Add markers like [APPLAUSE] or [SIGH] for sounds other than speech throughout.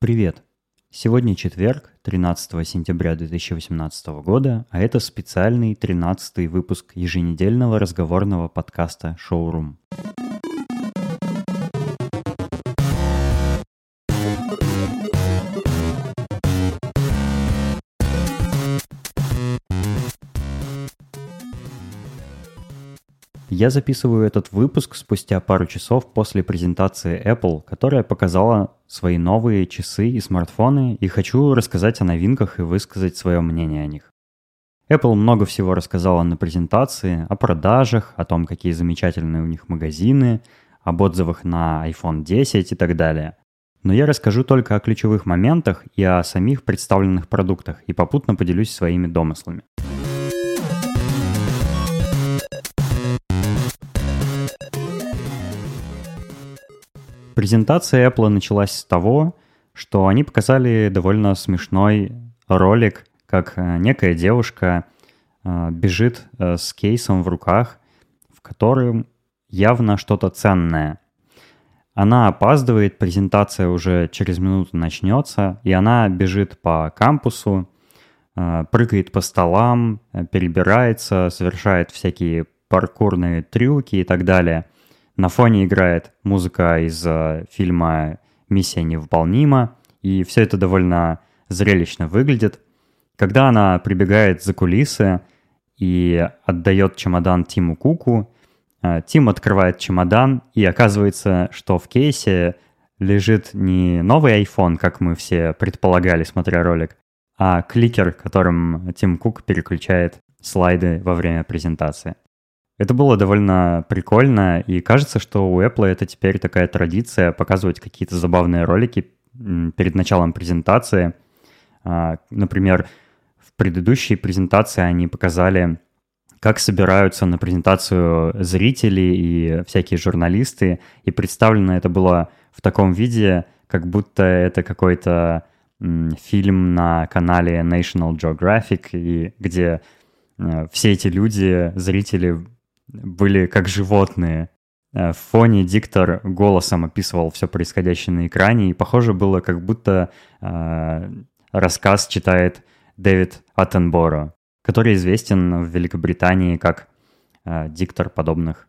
Привет! Сегодня четверг, 13 сентября 2018 года, а это специальный 13 выпуск еженедельного разговорного подкаста «Шоурум». Я записываю этот выпуск спустя пару часов после презентации Apple, которая показала свои новые часы и смартфоны, и хочу рассказать о новинках и высказать свое мнение о них. Apple много всего рассказала на презентации, о продажах, о том, какие замечательные у них магазины, об отзывах на iPhone 10 и так далее. Но я расскажу только о ключевых моментах и о самих представленных продуктах и попутно поделюсь своими домыслами. Презентация Apple началась с того, что они показали довольно смешной ролик, как э, некая девушка э, бежит э, с кейсом в руках, в котором явно что-то ценное. Она опаздывает, презентация уже через минуту начнется, и она бежит по кампусу, прыгает по столам, перебирается, совершает всякие паркурные трюки и так далее – на фоне играет музыка из э, фильма «Миссия невыполнима», и все это довольно зрелищно выглядит. Когда она прибегает за кулисы и отдает чемодан Тиму Куку, э, Тим открывает чемодан, и оказывается, что в кейсе лежит не новый iPhone, как мы все предполагали, смотря ролик, а кликер, которым Тим Кук переключает слайды во время презентации. Это было довольно прикольно, и кажется, что у Apple это теперь такая традиция показывать какие-то забавные ролики перед началом презентации. А, например, в предыдущей презентации они показали, как собираются на презентацию зрители и всякие журналисты, и представлено это было в таком виде, как будто это какой-то фильм на канале National Geographic, и где э, все эти люди, зрители были как животные. Э, в фоне диктор голосом описывал все происходящее на экране, и похоже было, как будто э, рассказ читает Дэвид Аттенборо, который известен в Великобритании как э, диктор подобных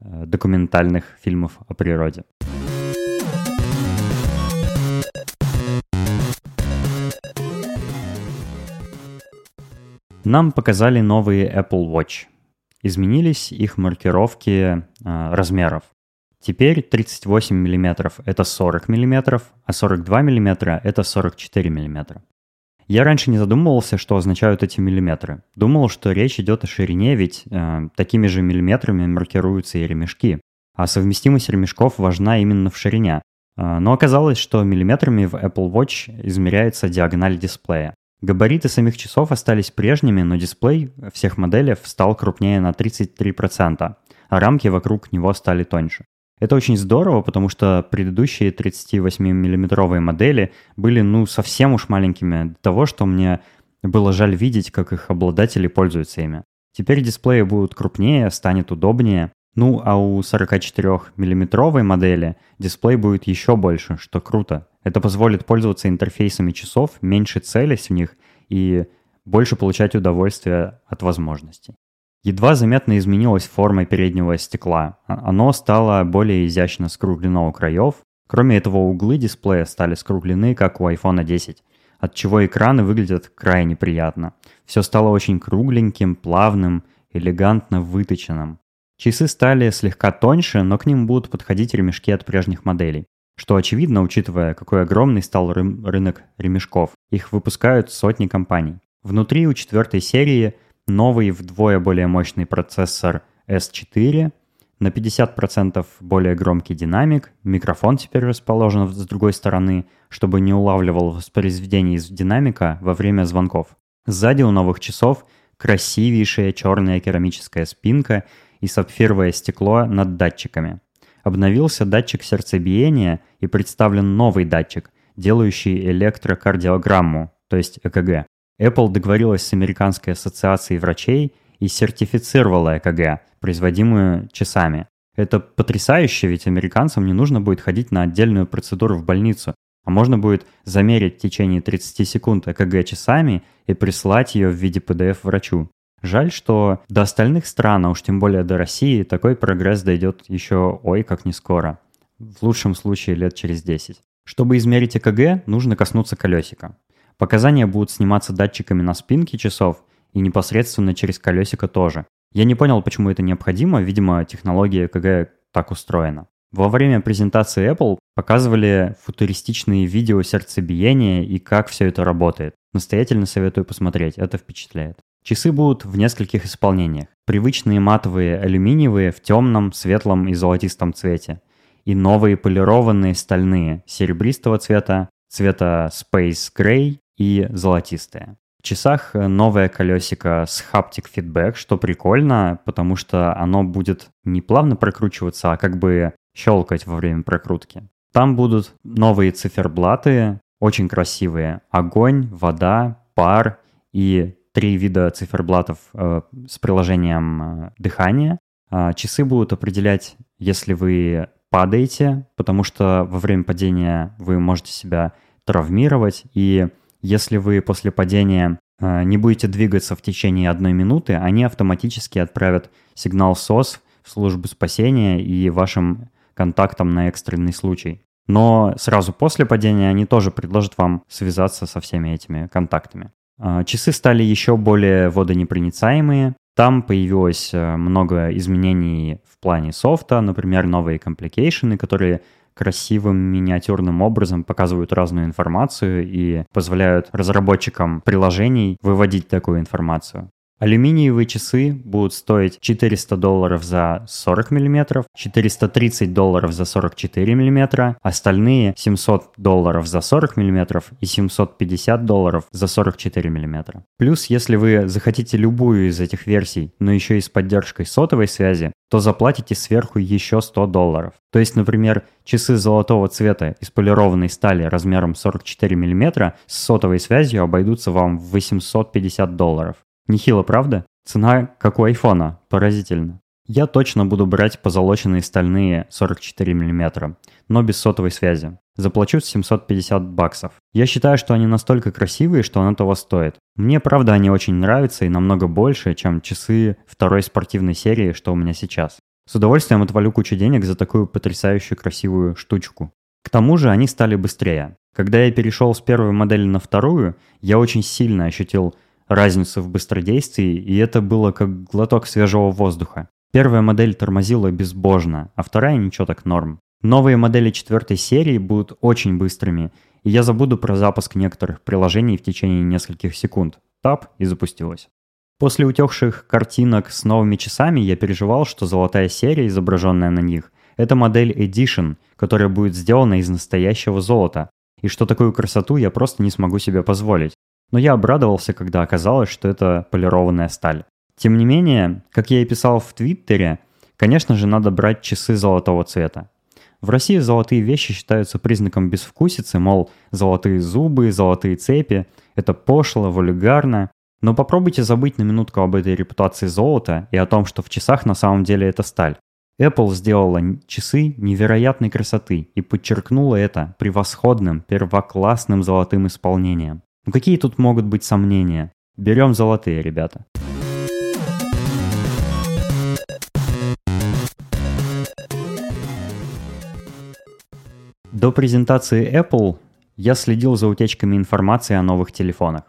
э, документальных фильмов о природе. Нам показали новые Apple Watch – изменились их маркировки э, размеров. Теперь 38 мм это 40 мм, а 42 мм это 44 мм. Я раньше не задумывался, что означают эти миллиметры. Думал, что речь идет о ширине, ведь э, такими же миллиметрами маркируются и ремешки. А совместимость ремешков важна именно в ширине. Э, но оказалось, что миллиметрами в Apple Watch измеряется диагональ дисплея. Габариты самих часов остались прежними, но дисплей всех моделей стал крупнее на 33%, а рамки вокруг него стали тоньше. Это очень здорово, потому что предыдущие 38-миллиметровые модели были ну совсем уж маленькими до того, что мне было жаль видеть, как их обладатели пользуются ими. Теперь дисплеи будут крупнее, станет удобнее. Ну а у 44-миллиметровой модели дисплей будет еще больше, что круто. Это позволит пользоваться интерфейсами часов, меньше целясь в них и больше получать удовольствие от возможностей. Едва заметно изменилась форма переднего стекла. А, оно стало более изящно скруглено у краев. Кроме этого, углы дисплея стали скруглены, как у iPhone 10, от чего экраны выглядят крайне приятно. Все стало очень кругленьким, плавным, элегантно выточенным. Часы стали слегка тоньше, но к ним будут подходить ремешки от прежних моделей. Что очевидно, учитывая, какой огромный стал ры- рынок ремешков. Их выпускают сотни компаний. Внутри у четвертой серии новый вдвое более мощный процессор S4, на 50% более громкий динамик, микрофон теперь расположен с другой стороны, чтобы не улавливал воспроизведение из динамика во время звонков. Сзади у новых часов красивейшая черная керамическая спинка и сапфировое стекло над датчиками. Обновился датчик сердцебиения и представлен новый датчик, делающий электрокардиограмму, то есть ЭКГ. Apple договорилась с Американской ассоциацией врачей и сертифицировала ЭКГ, производимую часами. Это потрясающе, ведь американцам не нужно будет ходить на отдельную процедуру в больницу. А можно будет замерить в течение 30 секунд ЭКГ часами и прислать ее в виде PDF врачу. Жаль, что до остальных стран, а уж тем более до России, такой прогресс дойдет еще ой как не скоро. В лучшем случае лет через 10. Чтобы измерить ЭКГ, нужно коснуться колесика. Показания будут сниматься датчиками на спинке часов и непосредственно через колесико тоже. Я не понял, почему это необходимо, видимо, технология ЭКГ так устроена. Во время презентации Apple показывали футуристичные видео сердцебиения и как все это работает. Настоятельно советую посмотреть, это впечатляет. Часы будут в нескольких исполнениях. Привычные матовые алюминиевые в темном, светлом и золотистом цвете. И новые полированные стальные серебристого цвета, цвета Space Gray и золотистые. В часах э, новое колесико с Haptic Feedback, что прикольно, потому что оно будет не плавно прокручиваться, а как бы щелкать во время прокрутки. Там будут новые циферблаты, очень красивые. Огонь, вода, пар и три вида циферблатов э, с приложением э, дыхания. Э, часы будут определять, если вы падаете, потому что во время падения вы можете себя травмировать, и если вы после падения э, не будете двигаться в течение одной минуты, они автоматически отправят сигнал СОС в службу спасения и вашим контактам на экстренный случай. Но сразу после падения они тоже предложат вам связаться со всеми этими контактами. Э, часы стали еще более водонепроницаемые. Там появилось э, много изменений в плане софта, например, новые компликейшены, которые красивым миниатюрным образом показывают разную информацию и позволяют разработчикам приложений выводить такую информацию. Алюминиевые часы будут стоить 400 долларов за 40 мм, 430 долларов за 44 мм, остальные 700 долларов за 40 мм и 750 долларов за 44 мм. Плюс, если вы захотите любую из этих версий, но еще и с поддержкой сотовой связи, то заплатите сверху еще 100 долларов. То есть, например, часы золотого цвета из полированной стали размером 44 мм с сотовой связью обойдутся вам в 850 долларов. Нехило, правда? Цена как у айфона, поразительно. Я точно буду брать позолоченные стальные 44 мм, но без сотовой связи. Заплачу 750 баксов. Я считаю, что они настолько красивые, что оно того стоит. Мне, правда, они очень нравятся и намного больше, чем часы второй спортивной серии, что у меня сейчас. С удовольствием отвалю кучу денег за такую потрясающую красивую штучку. К тому же они стали быстрее. Когда я перешел с первой модели на вторую, я очень сильно ощутил разницу в быстродействии, и это было как глоток свежего воздуха. Первая модель тормозила безбожно, а вторая ничего так норм. Новые модели четвертой серии будут очень быстрыми, и я забуду про запуск некоторых приложений в течение нескольких секунд. Тап и запустилось. После утехших картинок с новыми часами я переживал, что золотая серия, изображенная на них, это модель Edition, которая будет сделана из настоящего золота, и что такую красоту я просто не смогу себе позволить но я обрадовался, когда оказалось, что это полированная сталь. Тем не менее, как я и писал в Твиттере, конечно же надо брать часы золотого цвета. В России золотые вещи считаются признаком безвкусицы, мол, золотые зубы, золотые цепи – это пошло, вульгарно. Но попробуйте забыть на минутку об этой репутации золота и о том, что в часах на самом деле это сталь. Apple сделала часы невероятной красоты и подчеркнула это превосходным, первоклассным золотым исполнением. Ну какие тут могут быть сомнения? Берем золотые, ребята. До презентации Apple я следил за утечками информации о новых телефонах.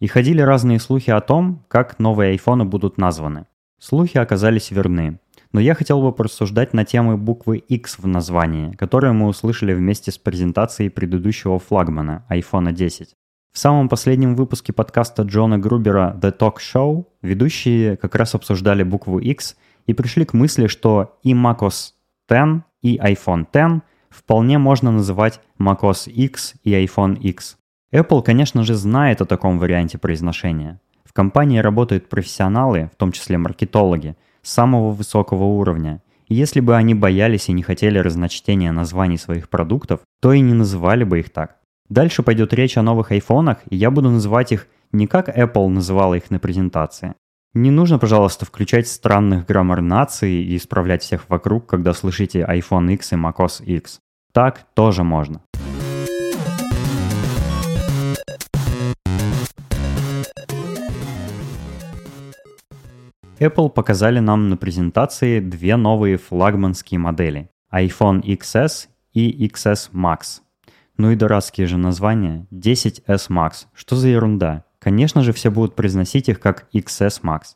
И ходили разные слухи о том, как новые айфоны будут названы. Слухи оказались верны. Но я хотел бы порассуждать на темы буквы X в названии, которую мы услышали вместе с презентацией предыдущего флагмана iPhone 10. В самом последнем выпуске подкаста Джона Грубера «The Talk Show» ведущие как раз обсуждали букву X и пришли к мысли, что и macOS 10, и iPhone 10 вполне можно называть macOS X и iPhone X. Apple, конечно же, знает о таком варианте произношения. В компании работают профессионалы, в том числе маркетологи, самого высокого уровня. И если бы они боялись и не хотели разночтения названий своих продуктов, то и не называли бы их так. Дальше пойдет речь о новых айфонах, и я буду называть их не как Apple называла их на презентации. Не нужно, пожалуйста, включать странных граммар нации и исправлять всех вокруг, когда слышите iPhone X и macOS X. Так тоже можно. Apple показали нам на презентации две новые флагманские модели – iPhone XS и XS Max – ну и дурацкие же названия – 10s Max. Что за ерунда? Конечно же, все будут произносить их как XS Max.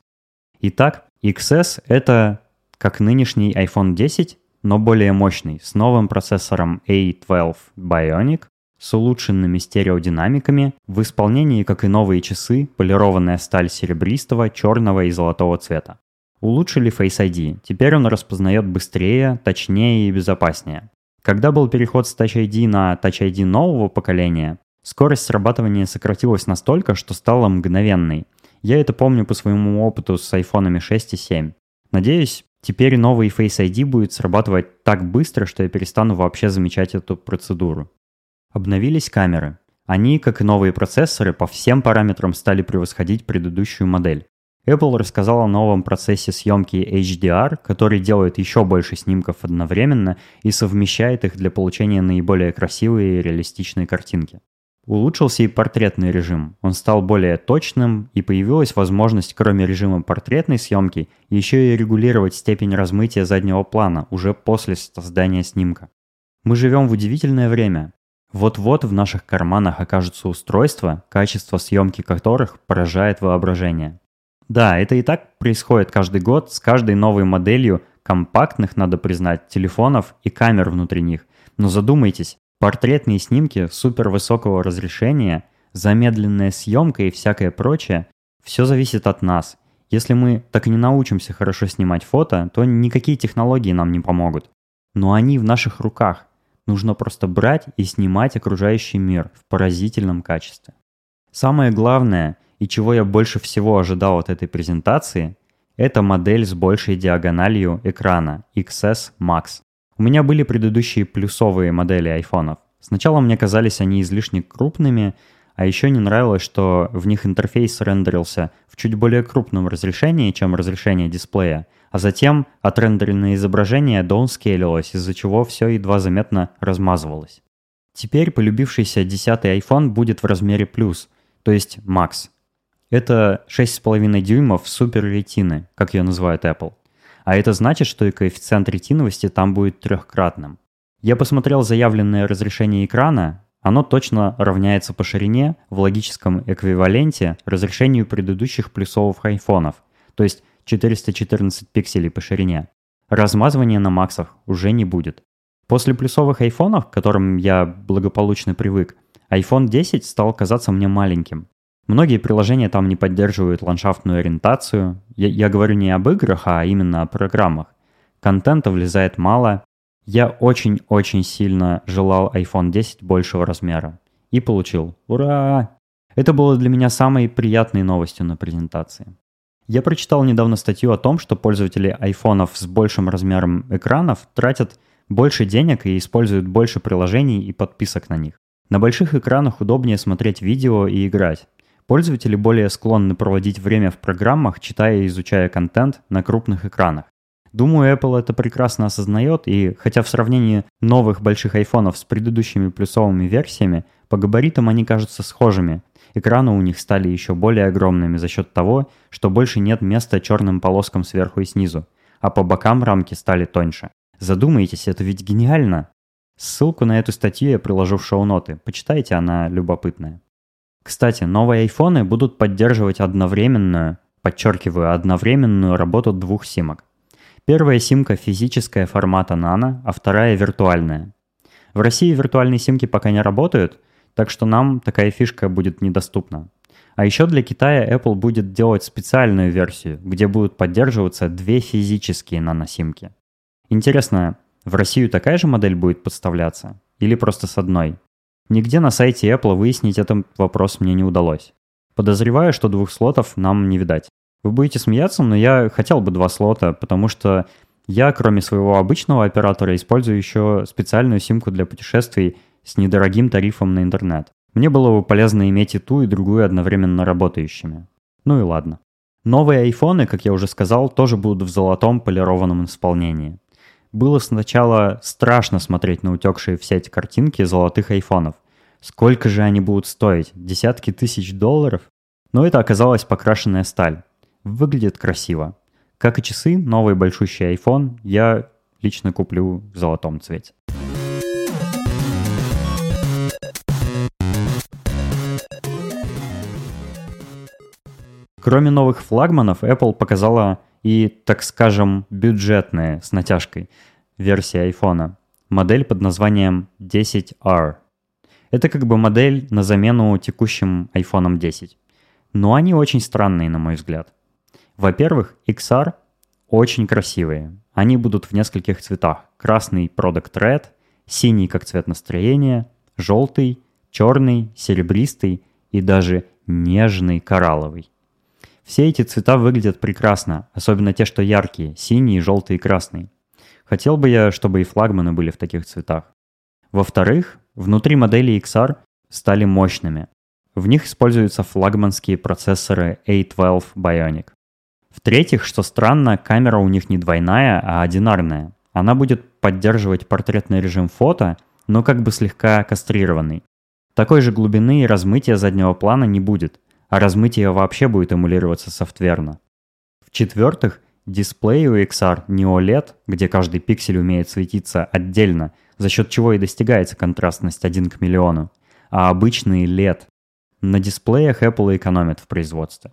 Итак, XS – это как нынешний iPhone 10, но более мощный, с новым процессором A12 Bionic, с улучшенными стереодинамиками, в исполнении, как и новые часы, полированная сталь серебристого, черного и золотого цвета. Улучшили Face ID, теперь он распознает быстрее, точнее и безопаснее. Когда был переход с Touch ID на Touch ID нового поколения, скорость срабатывания сократилась настолько, что стала мгновенной. Я это помню по своему опыту с айфонами 6 и 7. Надеюсь, теперь новый Face ID будет срабатывать так быстро, что я перестану вообще замечать эту процедуру. Обновились камеры. Они, как и новые процессоры, по всем параметрам стали превосходить предыдущую модель. Apple рассказал о новом процессе съемки HDR, который делает еще больше снимков одновременно и совмещает их для получения наиболее красивой и реалистичной картинки. Улучшился и портретный режим. Он стал более точным, и появилась возможность, кроме режима портретной съемки, еще и регулировать степень размытия заднего плана уже после создания снимка. Мы живем в удивительное время. Вот-вот в наших карманах окажутся устройства, качество съемки которых поражает воображение. Да, это и так происходит каждый год с каждой новой моделью компактных, надо признать, телефонов и камер внутри них. Но задумайтесь, Портретные снимки супер высокого разрешения, замедленная съемка и всякое прочее – все зависит от нас. Если мы так и не научимся хорошо снимать фото, то никакие технологии нам не помогут. Но они в наших руках. Нужно просто брать и снимать окружающий мир в поразительном качестве. Самое главное, и чего я больше всего ожидал от этой презентации, это модель с большей диагональю экрана XS Max. У меня были предыдущие плюсовые модели айфонов. Сначала мне казались они излишне крупными, а еще не нравилось, что в них интерфейс рендерился в чуть более крупном разрешении, чем разрешение дисплея, а затем отрендеренное изображение даунскейлилось, из-за чего все едва заметно размазывалось. Теперь полюбившийся 10 iPhone будет в размере плюс, то есть Max. Это 6,5 дюймов супер ретины, как ее называют Apple. А это значит, что и коэффициент ретиновости там будет трехкратным. Я посмотрел заявленное разрешение экрана, оно точно равняется по ширине в логическом эквиваленте разрешению предыдущих плюсовых айфонов, то есть 414 пикселей по ширине. Размазывания на максах уже не будет. После плюсовых айфонов, к которым я благополучно привык, iPhone 10 стал казаться мне маленьким. Многие приложения там не поддерживают ландшафтную ориентацию. Я, я говорю не об играх, а именно о программах. Контента влезает мало. Я очень-очень сильно желал iPhone 10 большего размера. И получил. Ура! Это было для меня самой приятной новостью на презентации. Я прочитал недавно статью о том, что пользователи айфонов с большим размером экранов тратят больше денег и используют больше приложений и подписок на них. На больших экранах удобнее смотреть видео и играть. Пользователи более склонны проводить время в программах, читая и изучая контент на крупных экранах. Думаю, Apple это прекрасно осознает, и хотя в сравнении новых больших айфонов с предыдущими плюсовыми версиями, по габаритам они кажутся схожими. Экраны у них стали еще более огромными за счет того, что больше нет места черным полоскам сверху и снизу, а по бокам рамки стали тоньше. Задумайтесь, это ведь гениально! Ссылку на эту статью я приложу в шоу-ноты, почитайте, она любопытная. Кстати, новые айфоны будут поддерживать одновременную, подчеркиваю, одновременную работу двух симок. Первая симка физическая формата нано, а вторая виртуальная. В России виртуальные симки пока не работают, так что нам такая фишка будет недоступна. А еще для Китая Apple будет делать специальную версию, где будут поддерживаться две физические наносимки. Интересно, в Россию такая же модель будет подставляться? Или просто с одной? Нигде на сайте Apple выяснить этот вопрос мне не удалось. Подозреваю, что двух слотов нам не видать. Вы будете смеяться, но я хотел бы два слота, потому что я, кроме своего обычного оператора, использую еще специальную симку для путешествий с недорогим тарифом на интернет. Мне было бы полезно иметь и ту, и другую одновременно работающими. Ну и ладно. Новые айфоны, как я уже сказал, тоже будут в золотом полированном исполнении. Было сначала страшно смотреть на утекшие в сеть картинки золотых айфонов. Сколько же они будут стоить? Десятки тысяч долларов? Но это оказалась покрашенная сталь. Выглядит красиво. Как и часы, новый большущий iPhone я лично куплю в золотом цвете. Кроме новых флагманов, Apple показала и, так скажем, бюджетные с натяжкой версии iPhone. Модель под названием 10R. Это как бы модель на замену текущим iPhone 10. Но они очень странные, на мой взгляд. Во-первых, XR очень красивые. Они будут в нескольких цветах. Красный Product Red, синий как цвет настроения, желтый, черный, серебристый и даже нежный коралловый. Все эти цвета выглядят прекрасно, особенно те, что яркие, синий, желтый и красный. Хотел бы я, чтобы и флагманы были в таких цветах. Во-вторых, внутри модели XR стали мощными. В них используются флагманские процессоры A12 Bionic. В-третьих, что странно, камера у них не двойная, а одинарная. Она будет поддерживать портретный режим фото, но как бы слегка кастрированный. Такой же глубины и размытия заднего плана не будет, а размытие вообще будет эмулироваться софтверно. В-четвертых, дисплей у XR не OLED, где каждый пиксель умеет светиться отдельно, за счет чего и достигается контрастность 1 к миллиону, а обычный LED. На дисплеях Apple экономит в производстве.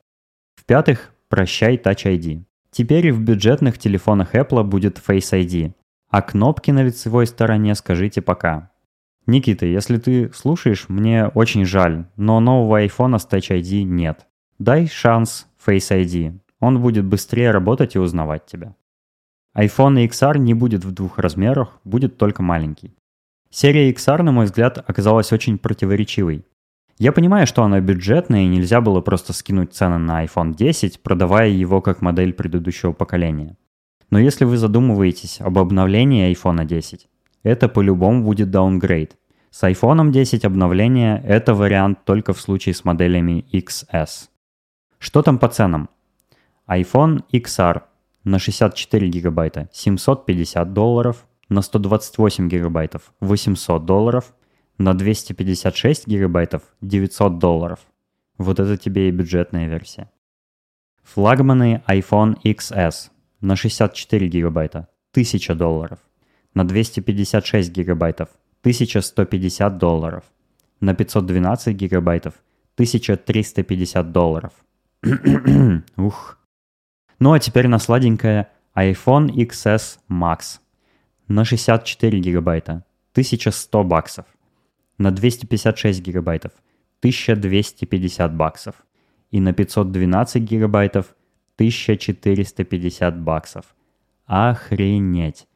В-пятых, прощай Touch ID. Теперь и в бюджетных телефонах Apple будет Face ID, а кнопки на лицевой стороне скажите пока. Никита, если ты слушаешь, мне очень жаль, но нового iPhone с Touch ID нет. Дай шанс Face ID. Он будет быстрее работать и узнавать тебя. iPhone XR не будет в двух размерах, будет только маленький. Серия XR, на мой взгляд, оказалась очень противоречивой. Я понимаю, что она бюджетная и нельзя было просто скинуть цены на iPhone 10, продавая его как модель предыдущего поколения. Но если вы задумываетесь об обновлении iPhone 10, это по-любому будет downgrade. С iPhone 10 обновление – это вариант только в случае с моделями XS. Что там по ценам? iPhone XR на 64 гигабайта 750 долларов, на 128 гигабайтов 800 долларов, на 256 гигабайтов 900 долларов. Вот это тебе и бюджетная версия. Флагманы iPhone XS на 64 гигабайта 1000 долларов, на 256 гигабайтов 1150 долларов. На 512 гигабайтов 1350 долларов. [CLEARS THROAT] Ух. Ну а теперь на сладенькое iPhone XS Max. На 64 гигабайта 1100 баксов. На 256 гигабайтов 1250 баксов. И на 512 гигабайтов 1450 баксов. Охренеть.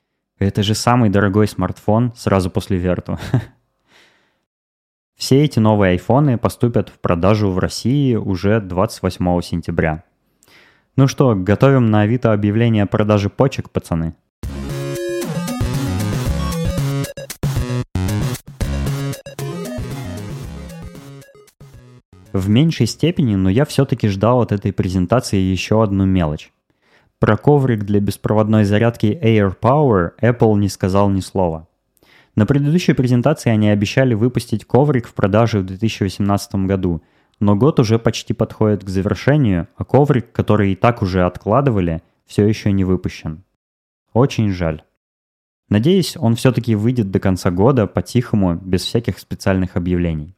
Это же самый дорогой смартфон сразу после Верту. [LAUGHS] Все эти новые айфоны поступят в продажу в России уже 28 сентября. Ну что, готовим на Авито объявление о продаже почек, пацаны? В меньшей степени, но я все-таки ждал от этой презентации еще одну мелочь. Про коврик для беспроводной зарядки Air Power Apple не сказал ни слова. На предыдущей презентации они обещали выпустить коврик в продаже в 2018 году, но год уже почти подходит к завершению, а коврик, который и так уже откладывали, все еще не выпущен. Очень жаль. Надеюсь, он все-таки выйдет до конца года по-тихому, без всяких специальных объявлений.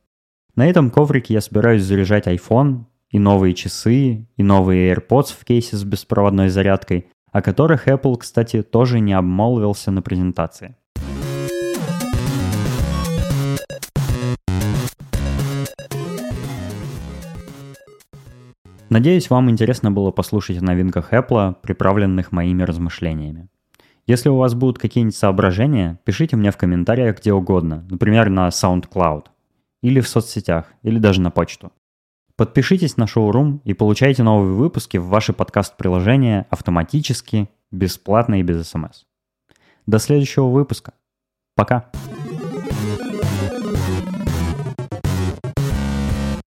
На этом коврике я собираюсь заряжать iPhone, и новые часы, и новые AirPods в кейсе с беспроводной зарядкой, о которых Apple, кстати, тоже не обмолвился на презентации. Надеюсь, вам интересно было послушать о новинках Apple, приправленных моими размышлениями. Если у вас будут какие-нибудь соображения, пишите мне в комментариях где угодно, например, на SoundCloud, или в соцсетях, или даже на почту. Подпишитесь на шоурум и получайте новые выпуски в ваше подкаст-приложение автоматически, бесплатно и без смс. До следующего выпуска. Пока.